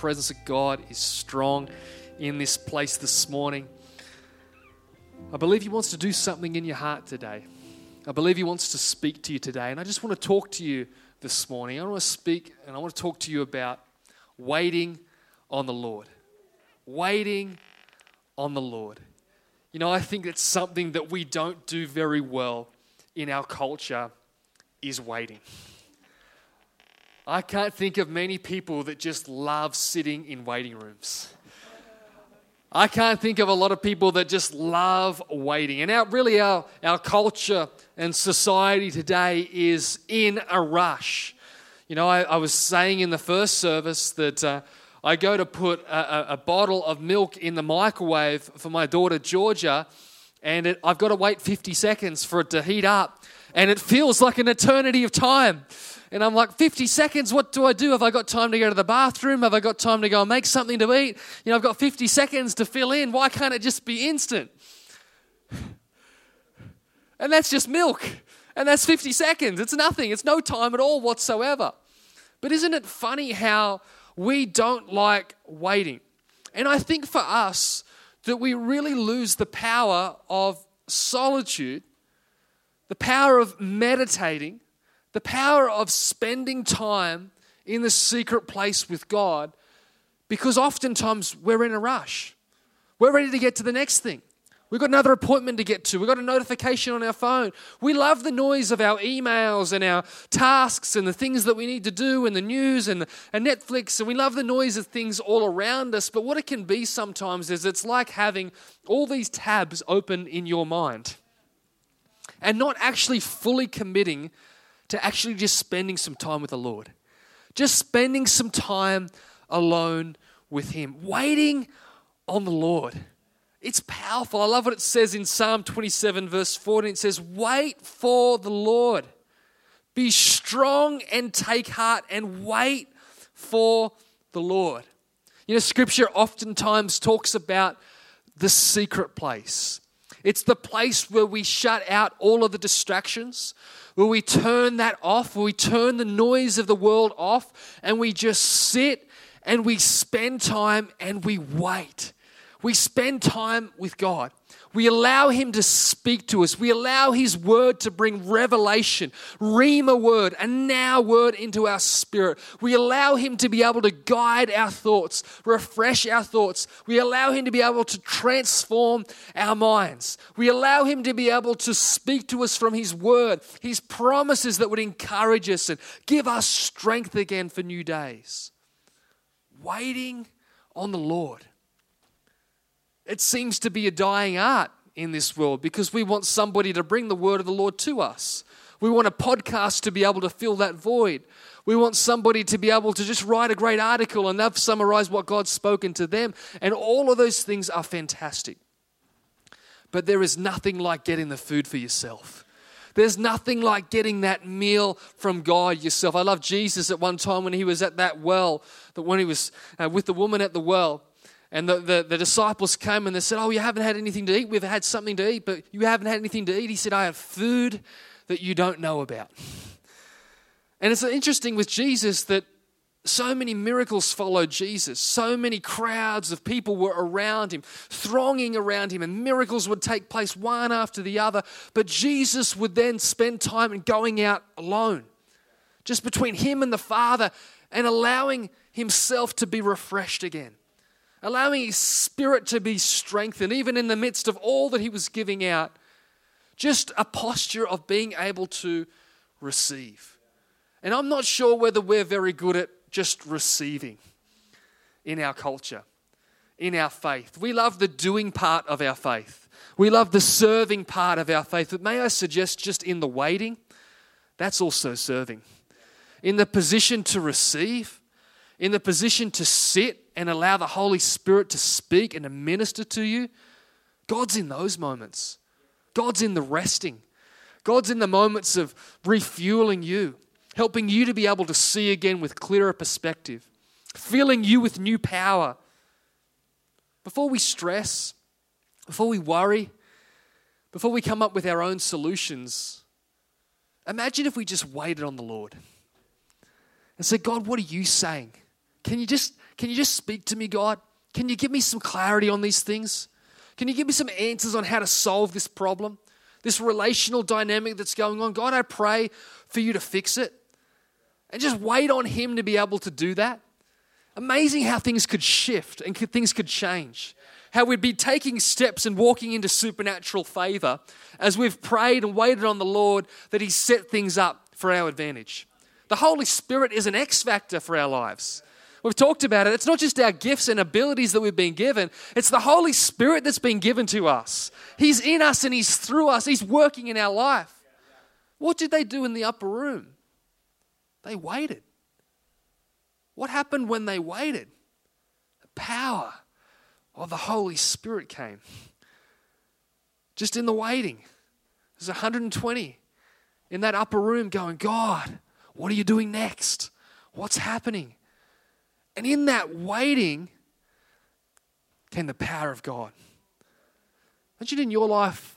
presence of God is strong in this place this morning. I believe He wants to do something in your heart today. I believe He wants to speak to you today. And I just want to talk to you this morning. I want to speak and I want to talk to you about waiting on the Lord. Waiting on the Lord. You know, I think it's something that we don't do very well in our culture is waiting. I can't think of many people that just love sitting in waiting rooms. I can't think of a lot of people that just love waiting. And our, really, our, our culture and society today is in a rush. You know, I, I was saying in the first service that uh, I go to put a, a, bottle of milk in the microwave for my daughter Georgia, and it, I've got to wait 50 seconds for it to heat up, and it feels like an eternity of time. And I'm like, 50 seconds, what do I do? Have I got time to go to the bathroom? Have I got time to go and make something to eat? You know, I've got 50 seconds to fill in. Why can't it just be instant? And that's just milk. And that's 50 seconds. It's nothing. It's no time at all whatsoever. But isn't it funny how we don't like waiting. And I think for us, that we really lose the power of solitude, the power of meditating, the power of spending time in the secret place with God, because oftentimes we're in a rush. We're ready to get to the next thing. We've got another appointment to get to. We've got a notification on our phone. We love the noise of our emails and our tasks and the things that we need to do and the news and, and Netflix. And we love the noise of things all around us. But what it can be sometimes is it's like having all these tabs open in your mind and not actually fully committing to actually just spending some time with the Lord. Just spending some time alone with Him, waiting on the Lord. It's powerful. I love what it says in Psalm 27, verse 14. It says, Wait for the Lord. Be strong and take heart and wait for the Lord. You know, scripture oftentimes talks about the secret place. It's the place where we shut out all of the distractions, where we turn that off, where we turn the noise of the world off, and we just sit and we spend time and we wait. We spend time with God. We allow Him to speak to us. We allow His word to bring revelation, Rhema word, a now word into our spirit. We allow Him to be able to guide our thoughts, refresh our thoughts. We allow Him to be able to transform our minds. We allow Him to be able to speak to us from His word, His promises that would encourage us and give us strength again for new days. Waiting on the Lord. It seems to be a dying art in this world because we want somebody to bring the word of the Lord to us. We want a podcast to be able to fill that void. We want somebody to be able to just write a great article and they've summarized what God's spoken to them. And all of those things are fantastic. But there is nothing like getting the food for yourself. There's nothing like getting that meal from God yourself. I love Jesus at one time when he was at that well, that when he was uh, with the woman at the well, and the, the, the, disciples came and they said, Oh, you haven't had anything to eat. We've had something to eat, but you haven't had anything to eat. He said, I have food that you don't know about. And it's interesting with Jesus that so many miracles followed Jesus. So many crowds of people were around him, thronging around him, and miracles would take place one after the other. But Jesus would then spend time in going out alone, just between him and the Father, and allowing himself to be refreshed again allowing his spirit to be strengthened, even in the midst of all that he was giving out. Just a posture of being able to receive. And I'm not sure whether we're very good at just receiving in our culture, in our faith. We love the doing part of our faith, we love the serving part of our faith. But may I suggest, just in the waiting, that's also serving. In the position to receive, in the position to sit and allow the Holy Spirit to speak and to minister to you, God's in those moments. God's in the resting. God's in the moments of refueling you, helping you to be able to see again with clearer perspective, filling you with new power. Before we stress, before we worry, before we come up with our own solutions, imagine if we just waited on the Lord and said, God, what are you saying? Can you just can you just speak to me, God? Can you give me some clarity on these things? Can you give me some answers on how to solve this problem? This relational dynamic that's going on. God, I pray for you to fix it. And just wait on him to be able to do that. Amazing how things could shift and things could change. How we'd be taking steps and walking into supernatural favor as we've prayed and waited on the Lord that He set things up for our advantage. The Holy Spirit is an X factor for our lives. We've talked about it. It's not just our gifts and abilities that we've been given, it's the Holy Spirit that's been given to us. He's in us and He's through us, He's working in our life. What did they do in the upper room? They waited. What happened when they waited? The power of the Holy Spirit came. Just in the waiting, there's 120 in that upper room going, God, what are you doing next? What's happening? And in that waiting came the power of God. Imagine in your life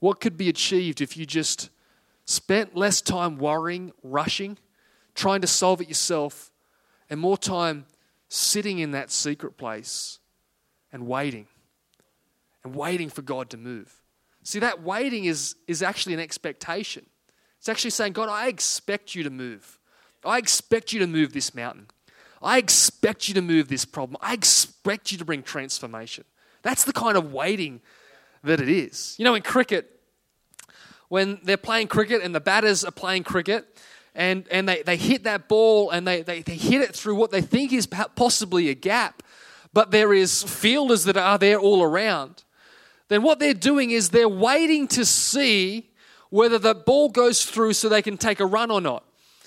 what could be achieved if you just spent less time worrying, rushing, trying to solve it yourself, and more time sitting in that secret place and waiting and waiting for God to move. See, that waiting is, is actually an expectation. It's actually saying, God, I expect you to move. I expect you to move this mountain. I expect you to move this problem. I expect you to bring transformation. That's the kind of waiting that it is. You know, in cricket, when they're playing cricket and the batters are playing cricket, and, and they, they hit that ball and they, they, they hit it through what they think is possibly a gap, but there is fielders that are there all around, then what they're doing is they're waiting to see whether the ball goes through so they can take a run or not.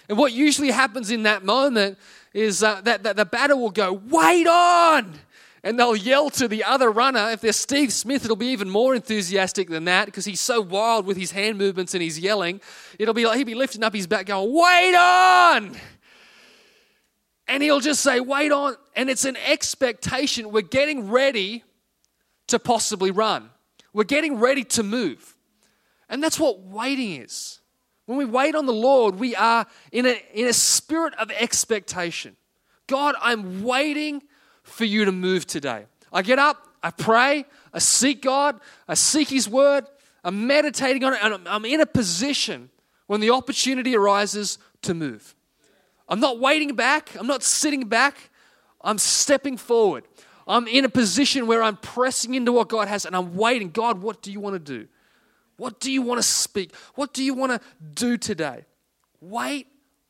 And what usually happens in that moment is uh, that, that the batter will go, wait on! and they'll yell to the other runner. If they're Steve Smith, it'll be even more enthusiastic than that because he's so wild with his hand movements and his yelling. It'll be like he'll be lifting up his back, going, Wait on! And he'll just say, Wait on. And it's an expectation. We're getting ready to possibly run, we're getting ready to move. And that's what waiting is. When we wait on the Lord, we are in a, in a spirit of expectation. God, I'm waiting for you to move today. I get up, I pray, I seek God, I seek His word, I'm meditating on it, and I'm in a position when the opportunity arises to move. I'm not waiting back, I'm not sitting back, I'm stepping forward. I'm in a position where I'm pressing into what God has and I'm waiting. God, what do you want to do? What do you want to speak? What do you want to do today? Wait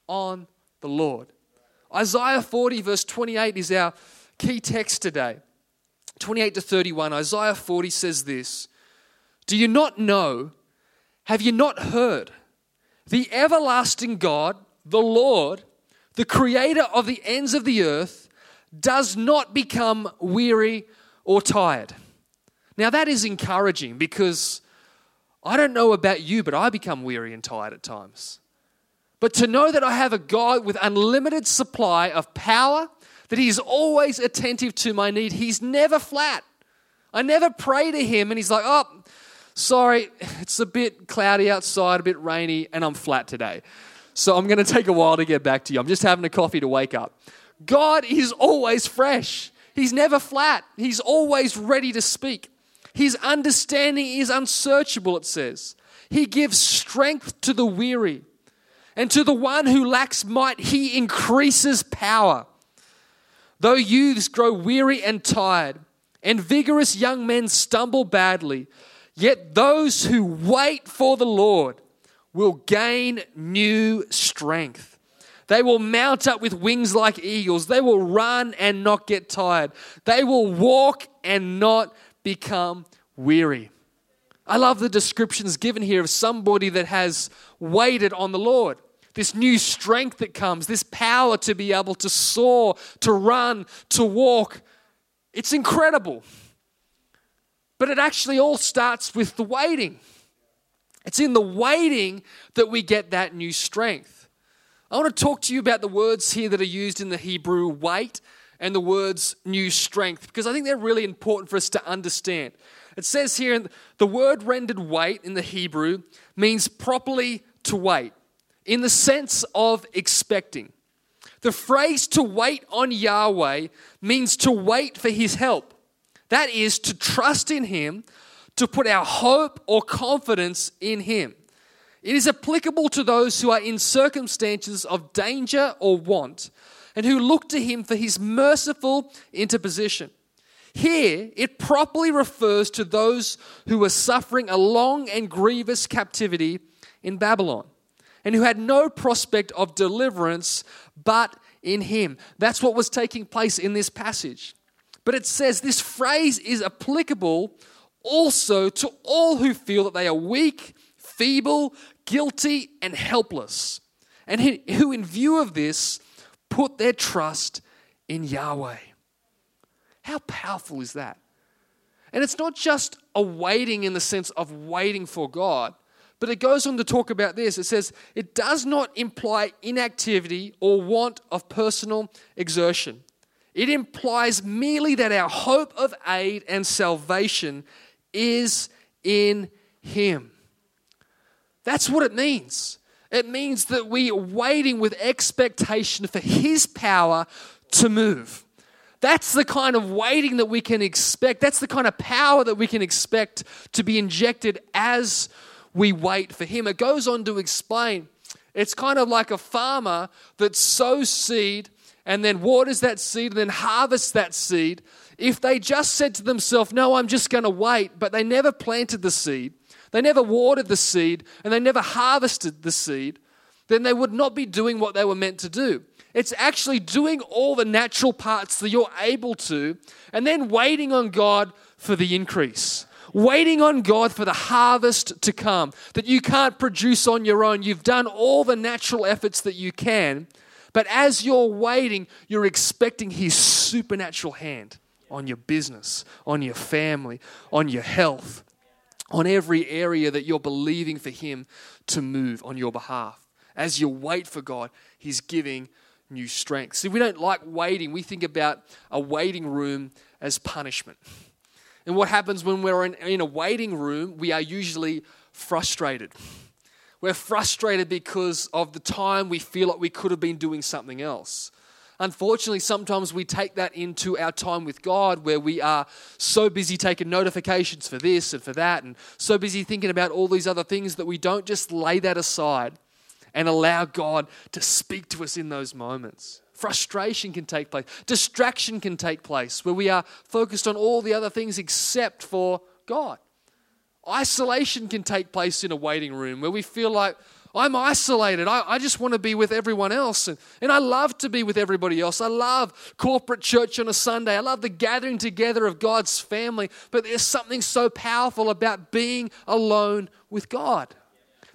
on the Lord. Isaiah 40, verse 28 is our Key text today 28 to 31, Isaiah 40 says this Do you not know? Have you not heard? The everlasting God, the Lord, the creator of the ends of the earth, does not become weary or tired. Now, that is encouraging because I don't know about you, but I become weary and tired at times. But to know that I have a God with unlimited supply of power that He's always attentive to my need. He's never flat. I never pray to Him and He's like, oh, sorry, it's a bit cloudy outside, a bit rainy, and I'm flat today. So I'm going to take a while to get back to you. I'm just having a coffee to wake up. God is always fresh. He's never flat. He's always ready to speak. His understanding is unsearchable, it says. He gives strength to the weary. And to the one who lacks might, he increases power. Though youths grow weary and tired, and vigorous young men stumble badly, yet those who wait for the Lord will gain new strength. They will mount up with wings like eagles. They will run and not get tired. They will walk and not become weary. I love the descriptions given here of somebody that has waited on the Lord this new strength that comes, this power to be able to soar, to run, to walk. It's incredible. But it actually all starts with the waiting. It's in the waiting that we get that new strength. I want to talk to you about the words here that are used in the Hebrew wait and the words new strength because I think they're really important for us to understand. It says here the word rendered wait in the Hebrew means properly to wait in the sense of expecting. The phrase to wait on Yahweh means to wait for his help. That is, to trust in him, to put our hope or confidence in him. It is applicable to those who are in circumstances of danger or want and who look to him for his merciful interposition. Here, it properly refers to those who were suffering a long and grievous captivity in Babylon and who had no prospect of deliverance but in him. That's what was taking place in this passage. But it says this phrase is applicable also to all who feel that they are weak, feeble, guilty, and helpless, and who, in view of this, put their trust in Yahweh. How powerful is that? And it's not just a waiting in the sense of waiting for God, but it goes on to talk about this. It says, it does not imply inactivity or want of personal exertion. It implies merely that our hope of aid and salvation is in Him. That's what it means. It means that we are waiting with expectation for His power to move. That's the kind of waiting that we can expect. That's the kind of power that we can expect to be injected as we wait for Him. It goes on to explain it's kind of like a farmer that sows seed and then waters that seed and then harvests that seed. If they just said to themselves, No, I'm just going to wait, but they never planted the seed, they never watered the seed, and they never harvested the seed, then they would not be doing what they were meant to do. It's actually doing all the natural parts that you're able to, and then waiting on God for the increase. Waiting on God for the harvest to come that you can't produce on your own. You've done all the natural efforts that you can, but as you're waiting, you're expecting His supernatural hand on your business, on your family, on your health, on every area that you're believing for Him to move on your behalf. As you wait for God, He's giving new strength. See, we don't like waiting. We think about a waiting room as punishment. And what happens when we're in, in a waiting room, we are usually frustrated. We're frustrated because of the time we feel like we could have been doing something else. Unfortunately, sometimes we take that into our time with God where we are so busy taking notifications for this and for that, and so busy thinking about all these other things that we don't just lay that aside and allow God to speak to us in those moments. Frustration can take place. Distraction can take place where we are focused on all the other things except for God. Isolation can take place in a waiting room where we feel like, I'm isolated. I, I just want to be with everyone else. And, and I love to be with everybody else. I love corporate church on a Sunday. I love the gathering together of God's family. But there's something so powerful about being alone with God.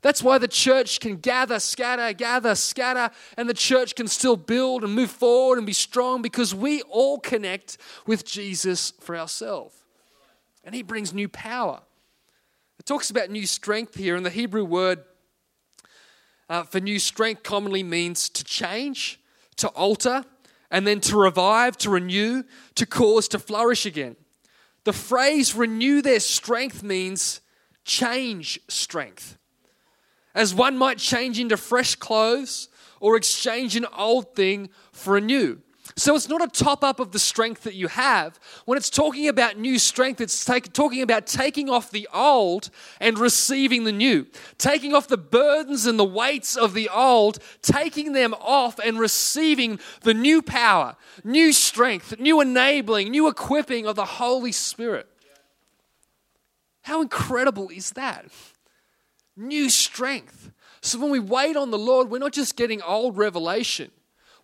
That's why the church can gather, scatter, gather, scatter, and the church can still build and move forward and be strong because we all connect with Jesus for ourselves. And he brings new power. It talks about new strength here, and the Hebrew word uh, for new strength commonly means to change, to alter, and then to revive, to renew, to cause to flourish again. The phrase renew their strength means change strength. As one might change into fresh clothes or exchange an old thing for a new. So it's not a top up of the strength that you have. When it's talking about new strength, it's take, talking about taking off the old and receiving the new. Taking off the burdens and the weights of the old, taking them off and receiving the new power, new strength, new enabling, new equipping of the Holy Spirit. How incredible is that? new strength. So when we wait on the Lord, we're not just getting old revelation,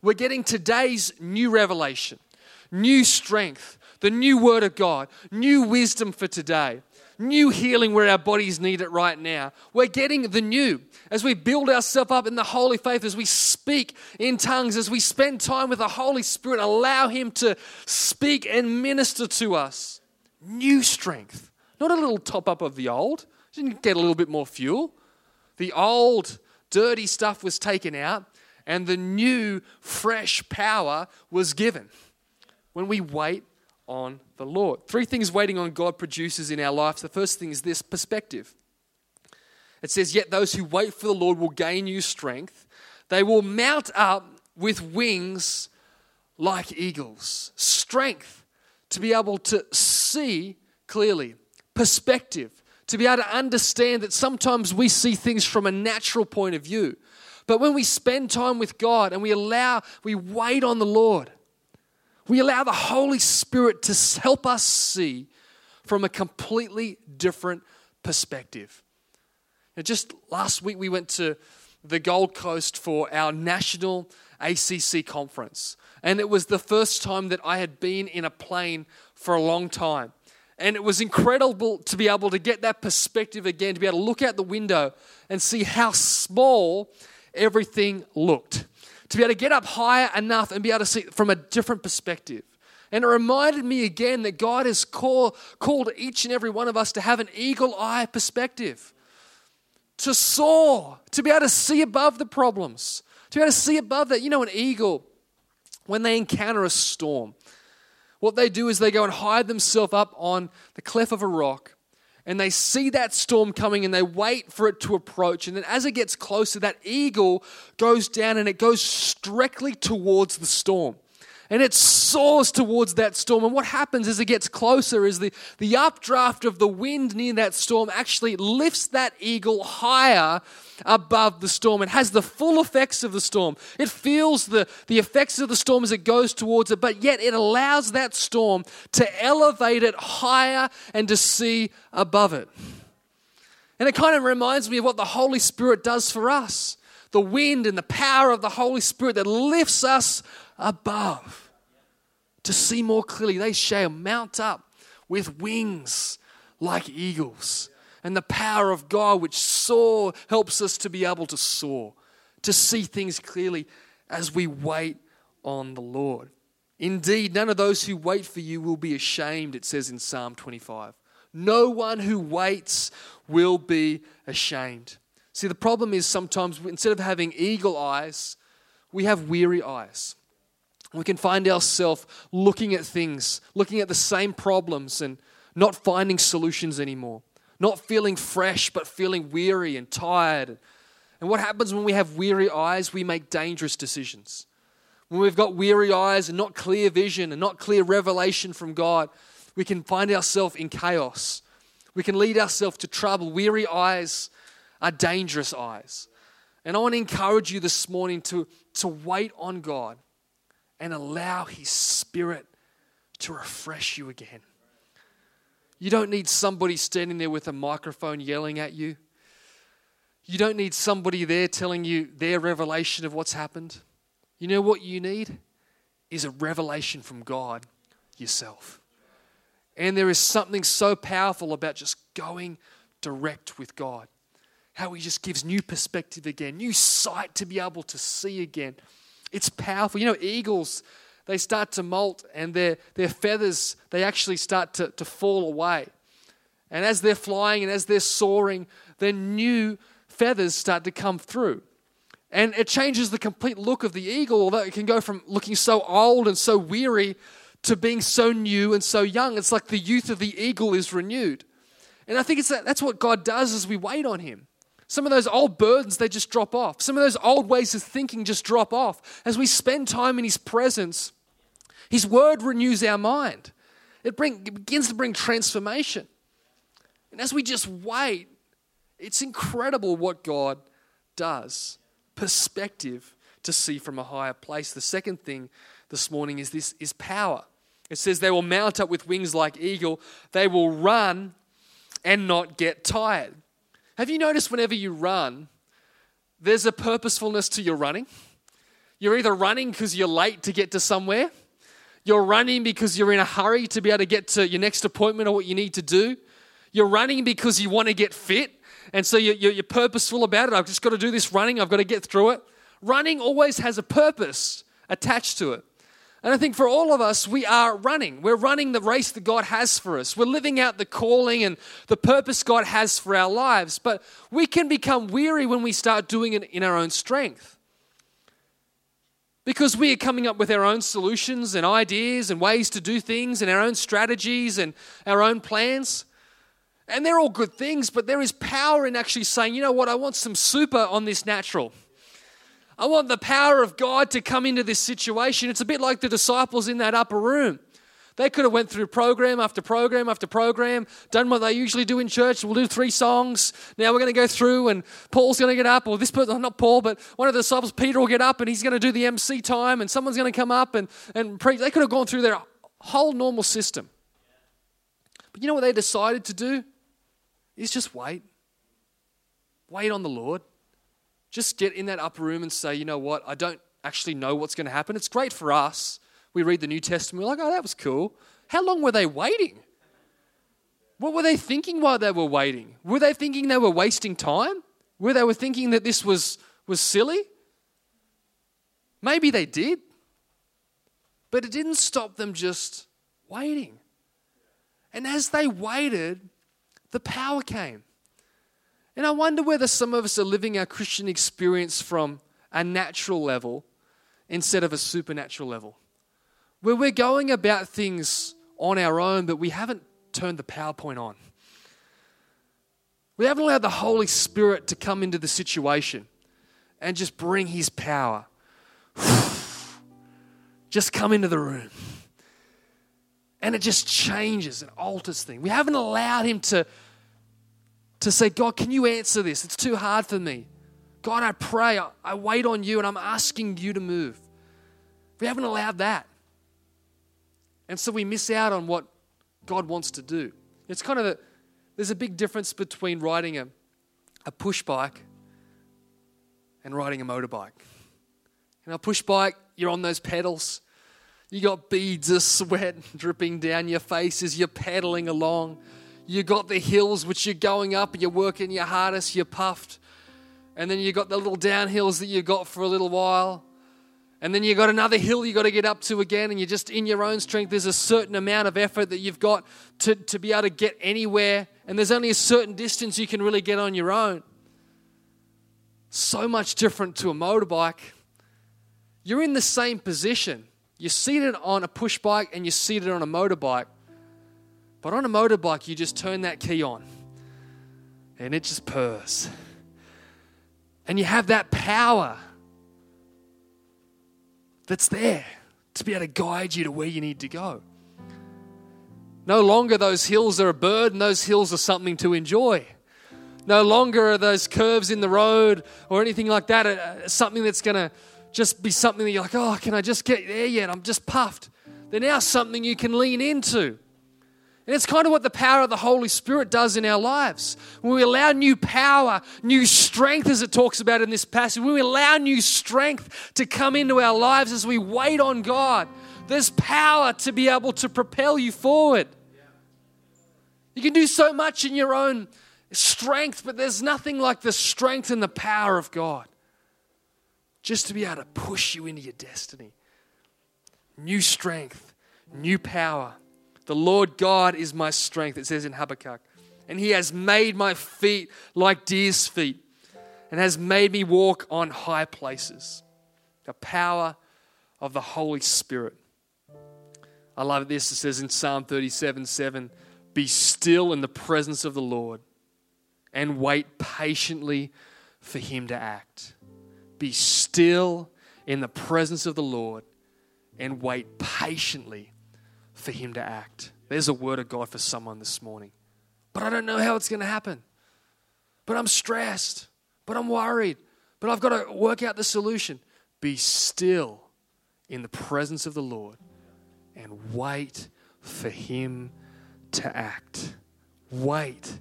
we're getting today's new revelation, new strength, the new word of God, new wisdom for today. New healing where our bodies need it right now. We're getting the new as we build ourselves up in the holy faith, as we speak in tongues, as we spend time with the Holy Spirit, allow Him to speak and minister to us. New strength, not a little top up of the old, didn't get a little bit more fuel. The old, dirty stuff was taken out, and the new, fresh power was given when we wait on the Lord. Three things waiting on God produces in our lives. The first thing is this perspective. It says, Yet those who wait for the Lord will gain new strength. They will mount up with wings like eagles. Strength to be able to see clearly, perspective, to be able to understand that sometimes we see things from a natural point of view. But when we spend time with God and we allow, we wait on the Lord, we allow the Holy Spirit to help us see from a completely different perspective. Now, just last week, we went to the Gold Coast for our national ACC conference. And it was the first time that I had been in a plane for a long time. And it was incredible to be able to get that perspective again, to be able to look out the window and see how small everything looked. To be able to get up higher enough and be able to see from a different perspective. And it reminded me again that God has call, called each and every one of us to have an eagle eye perspective, to soar, to be able to see above the problems, to be able to see above that. You know, an eagle, when they encounter a storm, what they do is they go and hide themselves up on the cleft of a rock and they see that storm coming and they wait for it to approach. And then as it gets closer, that eagle goes down and it goes directly towards the storm and it soars towards that storm. And what happens as it gets closer is the, the updraft of the wind near that storm actually lifts that eagle higher above the storm It has the full effects of the storm. It feels the, the effects of the storm as it goes towards it, but yet it allows that storm to elevate it higher and to see above it. And it kind of reminds me of what the Holy Spirit does for us the wind and the power of the Holy Spirit that lifts us above to see more clearly. They shall mount up with wings like eagles. And the power of God, which soar, helps us to be able to soar, to see things clearly as we wait on the Lord. Indeed, none of those who wait for you will be ashamed, it says in Psalm 25. No one who waits will be ashamed. See, the problem is sometimes instead of having eagle eyes, we have weary eyes. We can find ourselves looking at things, looking at the same problems and not finding solutions anymore. Not feeling fresh, but feeling weary and tired. And what happens when we have weary eyes? We make dangerous decisions. When we've got weary eyes and not clear vision and not clear revelation from God, we can find ourselves in chaos. We can lead ourselves to trouble. Weary eyes are dangerous eyes. And I want to encourage you this morning to, to wait on God and allow His Spirit to refresh you again. You don't need somebody standing there with a microphone yelling at you. You don't need somebody there telling you their revelation of what's happened. You know what you need? Is a revelation from God yourself. And there is something so powerful about just going direct with God. How He just gives new perspective again, new sight to be able to see again. It's powerful. You know, eagles, they start to molt and their, their feathers, they actually start to, to fall away. And as they're flying and as they're soaring, then new feathers start to come through. And it changes the complete look of the eagle, although it can go from looking so old and so weary to being so new and so young. It's like the youth of the eagle is renewed. And I think it's that, that's what God does as we wait on Him. Some of those old burdens, they just drop off. Some of those old ways of thinking just drop off. As we spend time in His presence, His word renews our mind. It, bring, it begins to bring transformation. And as we just wait, it's incredible what God does. Perspective to see from a higher place. The second thing this morning is this is power. It says they will mount up with wings like eagle. They will run and not get tired. Have you noticed whenever you run, there's a purposefulness to your running? You're either running because you're late to get to somewhere, you're running because you're in a hurry to be able to get to your next appointment or what you need to do, you're running because you want to get fit, and so you're, you're purposeful about it. I've just got to do this running, I've got to get through it. Running always has a purpose attached to it. And I think for all of us, we are running. We're running the race that God has for us. We're living out the calling and the purpose God has for our lives. But we can become weary when we start doing it in our own strength. Because we are coming up with our own solutions and ideas and ways to do things and our own strategies and our own plans. And they're all good things, but there is power in actually saying, you know what, I want some super on this natural. I want the power of God to come into this situation. It's a bit like the disciples in that upper room. They could have went through program after program after program, done what they usually do in church. We'll do three songs. Now we're going to go through, and Paul's going to get up, or this person, not Paul, but one of the disciples, Peter, will get up, and he's going to do the MC time, and someone's going to come up and, and preach. They could have gone through their whole normal system. But you know what they decided to do? Is just wait. Wait on the Lord. Just get in that upper room and say, you know what? I don't actually know what's going to happen. It's great for us we read the New Testament, we're like, oh, that was cool. How long were they waiting? What were they thinking while they were waiting? Were they thinking they were wasting time? Were they were thinking that this was, was silly? Maybe they did. But it didn't stop them just waiting. And as they waited, the power came. And I wonder whether some of us are living our Christian experience from a natural level instead of a supernatural level where we're going about things on our own, but we haven't turned the PowerPoint on. We haven't allowed the Holy Spirit to come into the situation and just bring His power. just come into the room. And it just changes and alters things. We haven't allowed Him to, to say, God, can you answer this? It's too hard for me. God, I pray, I, I wait on you, and I'm asking you to move. We haven't allowed that. And so we miss out on what God wants to do. It's kind of a, there's a big difference between riding a, a push bike and riding a motorbike. Know, a push bike, you're on those pedals. You got beads of sweat dripping down your face as you're pedaling along. You got the hills which you're going up and you're working your hardest, you're puffed. And then you got the little downhills that you got for a little while. And then you've got another hill you've got to get up to again, and you're just in your own strength. There's a certain amount of effort that you've got to, to be able to get anywhere, and there's only a certain distance you can really get on your own. So much different to a motorbike. You're in the same position. You're seated on a push bike and you're seated on a motorbike. But on a motorbike, you just turn that key on and it just purrs. And you have that power that's there to be able to guide you to where you need to go. No longer those hills are a burden, those hills are something to enjoy. No longer are those curves in the road or anything like that uh, something that's going to just be something that you're like, oh, can I just get there yet? I'm just puffed. They're now something you can lean into. And it's kind of what the power of the Holy Spirit does in our lives. When we allow new power, new strength, as it talks about in this passage, when we allow new strength to come into our lives as we wait on God, there's power to be able to propel you forward. You can do so much in your own strength, but there's nothing like the strength and the power of God just to be able to push you into your destiny. New strength, new power. The Lord God is my strength, it says in Habakkuk. And he has made my feet like deer's feet and has made me walk on high places. The power of the Holy Spirit. I love this. It says in Psalm 37 7, Be still in the presence of the Lord and wait patiently for him to act. Be still in the presence of the Lord and wait patiently for Him to act. There's a word of God for someone this morning. But I don't know how it's going to happen. But I'm stressed. But I'm worried. But I've got to work out the solution. Be still in the presence of the Lord and wait for Him to act. Wait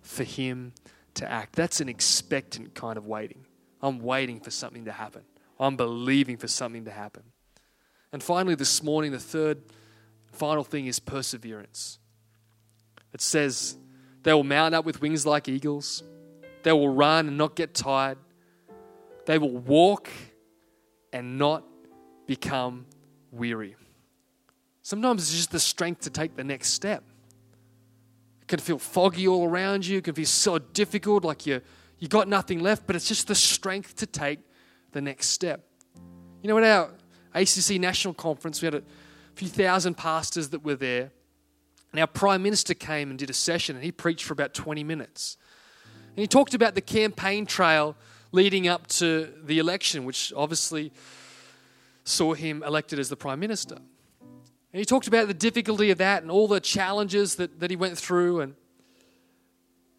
for Him to act. That's an expectant kind of waiting. I'm waiting for something to happen. I'm believing for something to happen. And finally, this morning, the third final thing is perseverance. It says, They will mount up with wings like eagles, they will run and not get tired, they will walk and not become weary. Sometimes it's just the strength to take the next step. It can feel foggy all around you, it can feel so difficult, like you you got nothing left, but it's just the strength to take the next step. You know, at our ACC National Conference, we had a few thousand pastors that were there. And our Prime Minister came and did a session, and he preached for about 20 minutes. And he talked about the campaign trail leading up to the election, which obviously saw him elected as the Prime Minister. And he talked about the difficulty of that and all the challenges that, that he went through. And,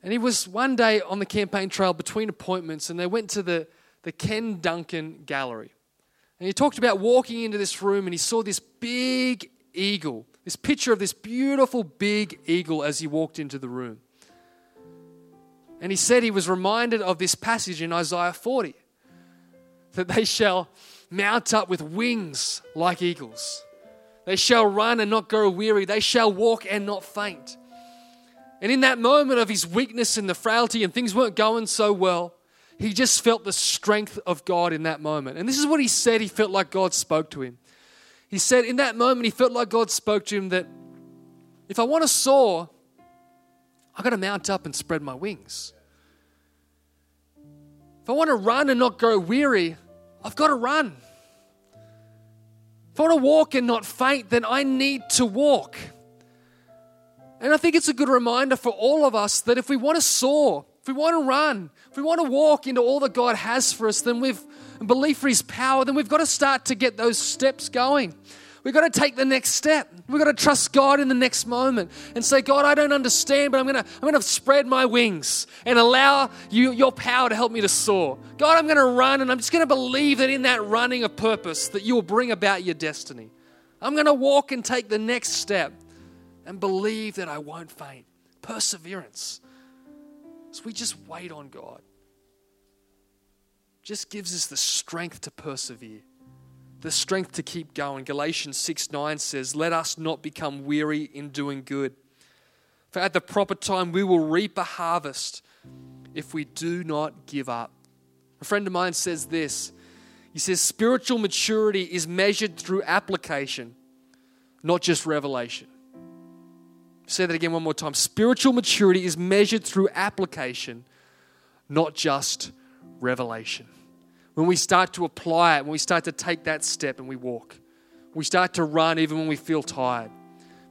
and he was one day on the campaign trail between appointments, and they went to the, the Ken Duncan Gallery. And he talked about walking into this room, and he saw this big eagle, this picture of this beautiful big eagle as he walked into the room. And he said he was reminded of this passage in Isaiah 40 that they shall mount up with wings like eagles. They shall run and not grow weary. They shall walk and not faint. And in that moment of his weakness and the frailty, and things weren't going so well, he just felt the strength of God in that moment. And this is what he said he felt like God spoke to him. He said in that moment, he felt like God spoke to him that if I want to soar, I've got to mount up and spread my wings. If I want to run and not grow weary, I've got to run. If I want to walk and not faint, then I need to walk. And I think it's a good reminder for all of us that if we want to soar, if we want to run, we want to walk into all that God has for us, then we've belief for His power, then we've got to start to get those steps going. We've got to take the next step. We've got to trust God in the next moment and say, God, I don't understand, but I'm going to, I'm going to spread my wings and allow you, your power to help me to soar. God, I'm going to run and I'm just going to believe that in that running of purpose that you will bring about your destiny. I'm going to walk and take the next step and believe that I won't faint. Perseverance. So we just wait on God. Just gives us the strength to persevere the strength to keep going. Galatians 6 9 says, Let us not become weary in doing good. For at the proper time we will reap a harvest if we do not give up. A friend of mine says this He says, Spiritual maturity is measured through application, not just revelation. Say that again one more time. Spiritual maturity is measured through application, not just revelation when we start to apply it, when we start to take that step and we walk, we start to run even when we feel tired.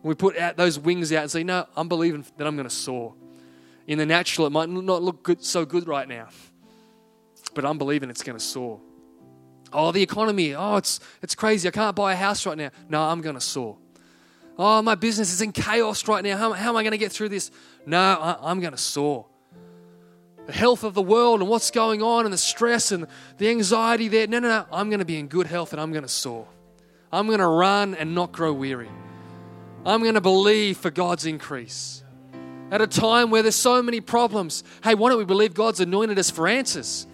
When we put out those wings out and say, No, I'm believing that I'm going to soar. In the natural, it might not look good, so good right now, but I'm believing it's going to soar. Oh, the economy, oh, it's, it's crazy. I can't buy a house right now. No, I'm going to soar. Oh, my business is in chaos right now. How, how am I going to get through this? No, I, I'm going to soar the health of the world and what's going on and the stress and the anxiety there. No, no, no. I'm going to be in good health and I'm going to soar. I'm going to run and not grow weary. I'm going to believe for God's increase. At a time where there's so many problems, hey, why don't we believe God's anointed us for answers?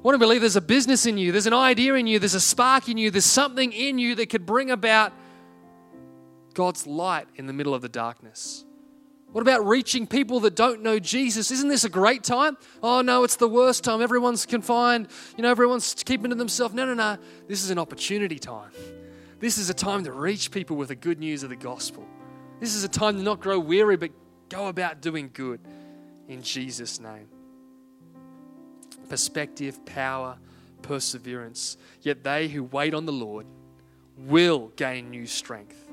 Why don't we believe there's a business in you, there's an idea in you, there's a spark in you, there's something in you that could bring about God's light in the middle of the darkness? What about reaching people that don't know Jesus? Isn't this a great time? Oh, no, it's the worst time. Everyone's confined. You know, everyone's keeping to themselves. No, no, no. This is an opportunity time. This is a time to reach people with the good news of the gospel. This is a time to not grow weary, but go about doing good in Jesus' name. Perspective, power, perseverance. Yet they who wait on the Lord will gain new strength.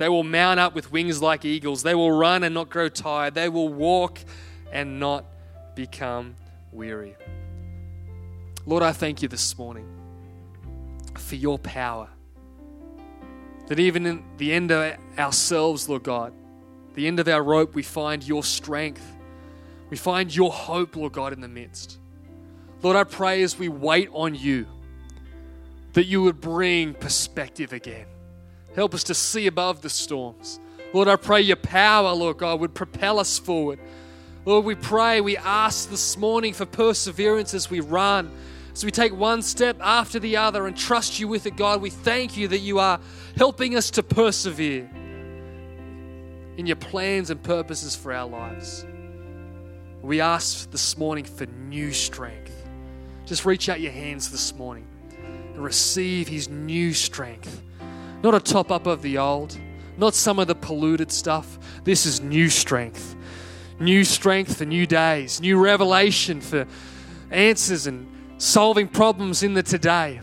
They will mount up with wings like eagles. They will run and not grow tired. They will walk and not become weary. Lord, I thank you this morning for your power. That even in the end of ourselves, Lord God, the end of our rope, we find your strength. We find your hope, Lord God, in the midst. Lord, I pray as we wait on you that you would bring perspective again Help us to see above the storms. Lord, I pray your power, Lord God, would propel us forward. Lord, we pray, we ask this morning for perseverance as we run, as we take one step after the other and trust you with it, God. We thank you that you are helping us to persevere in your plans and purposes for our lives. We ask this morning for new strength. Just reach out your hands this morning and receive his new strength not a top up of the old, not some of the polluted stuff. This is new strength. New strength for new days, new revelation for answers and solving problems in the today.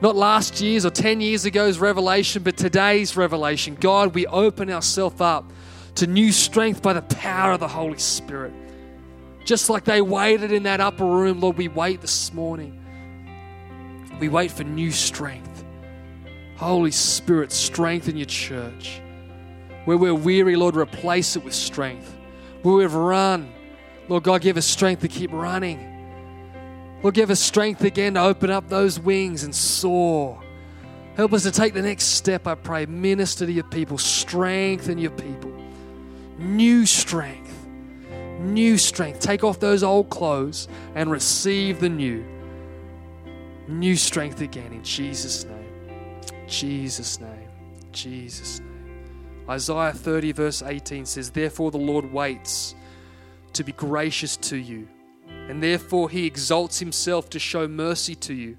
Not last year's or 10 years ago's revelation, but today's revelation. God, we open ourselves up to new strength by the power of the Holy Spirit. Just like they waited in that upper room, Lord, we wait this morning. We wait for new strength. Holy Spirit, strengthen your church. Where we're weary, Lord, replace it with strength. Where we've run, Lord God, give us strength to keep running. Lord, give us strength again to open up those wings and soar. Help us to take the next step, I pray. Minister to your people, strengthen your people. New strength. New strength. Take off those old clothes and receive the new. New strength again in Jesus' name. Jesus' name. Jesus' name. Isaiah 30, verse 18 says, Therefore the Lord waits to be gracious to you, and therefore he exalts himself to show mercy to you.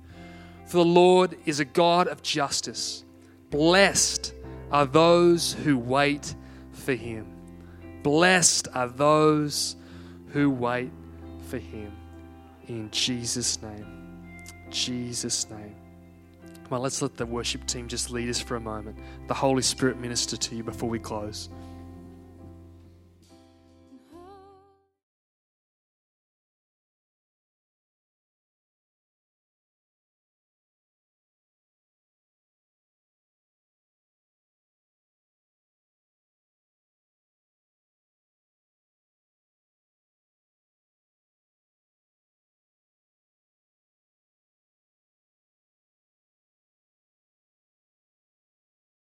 For the Lord is a God of justice. Blessed are those who wait for him. Blessed are those who wait for him. In Jesus' name. Jesus' name. Come on, let's let the worship team just lead us for a moment. The Holy Spirit minister to you before we close.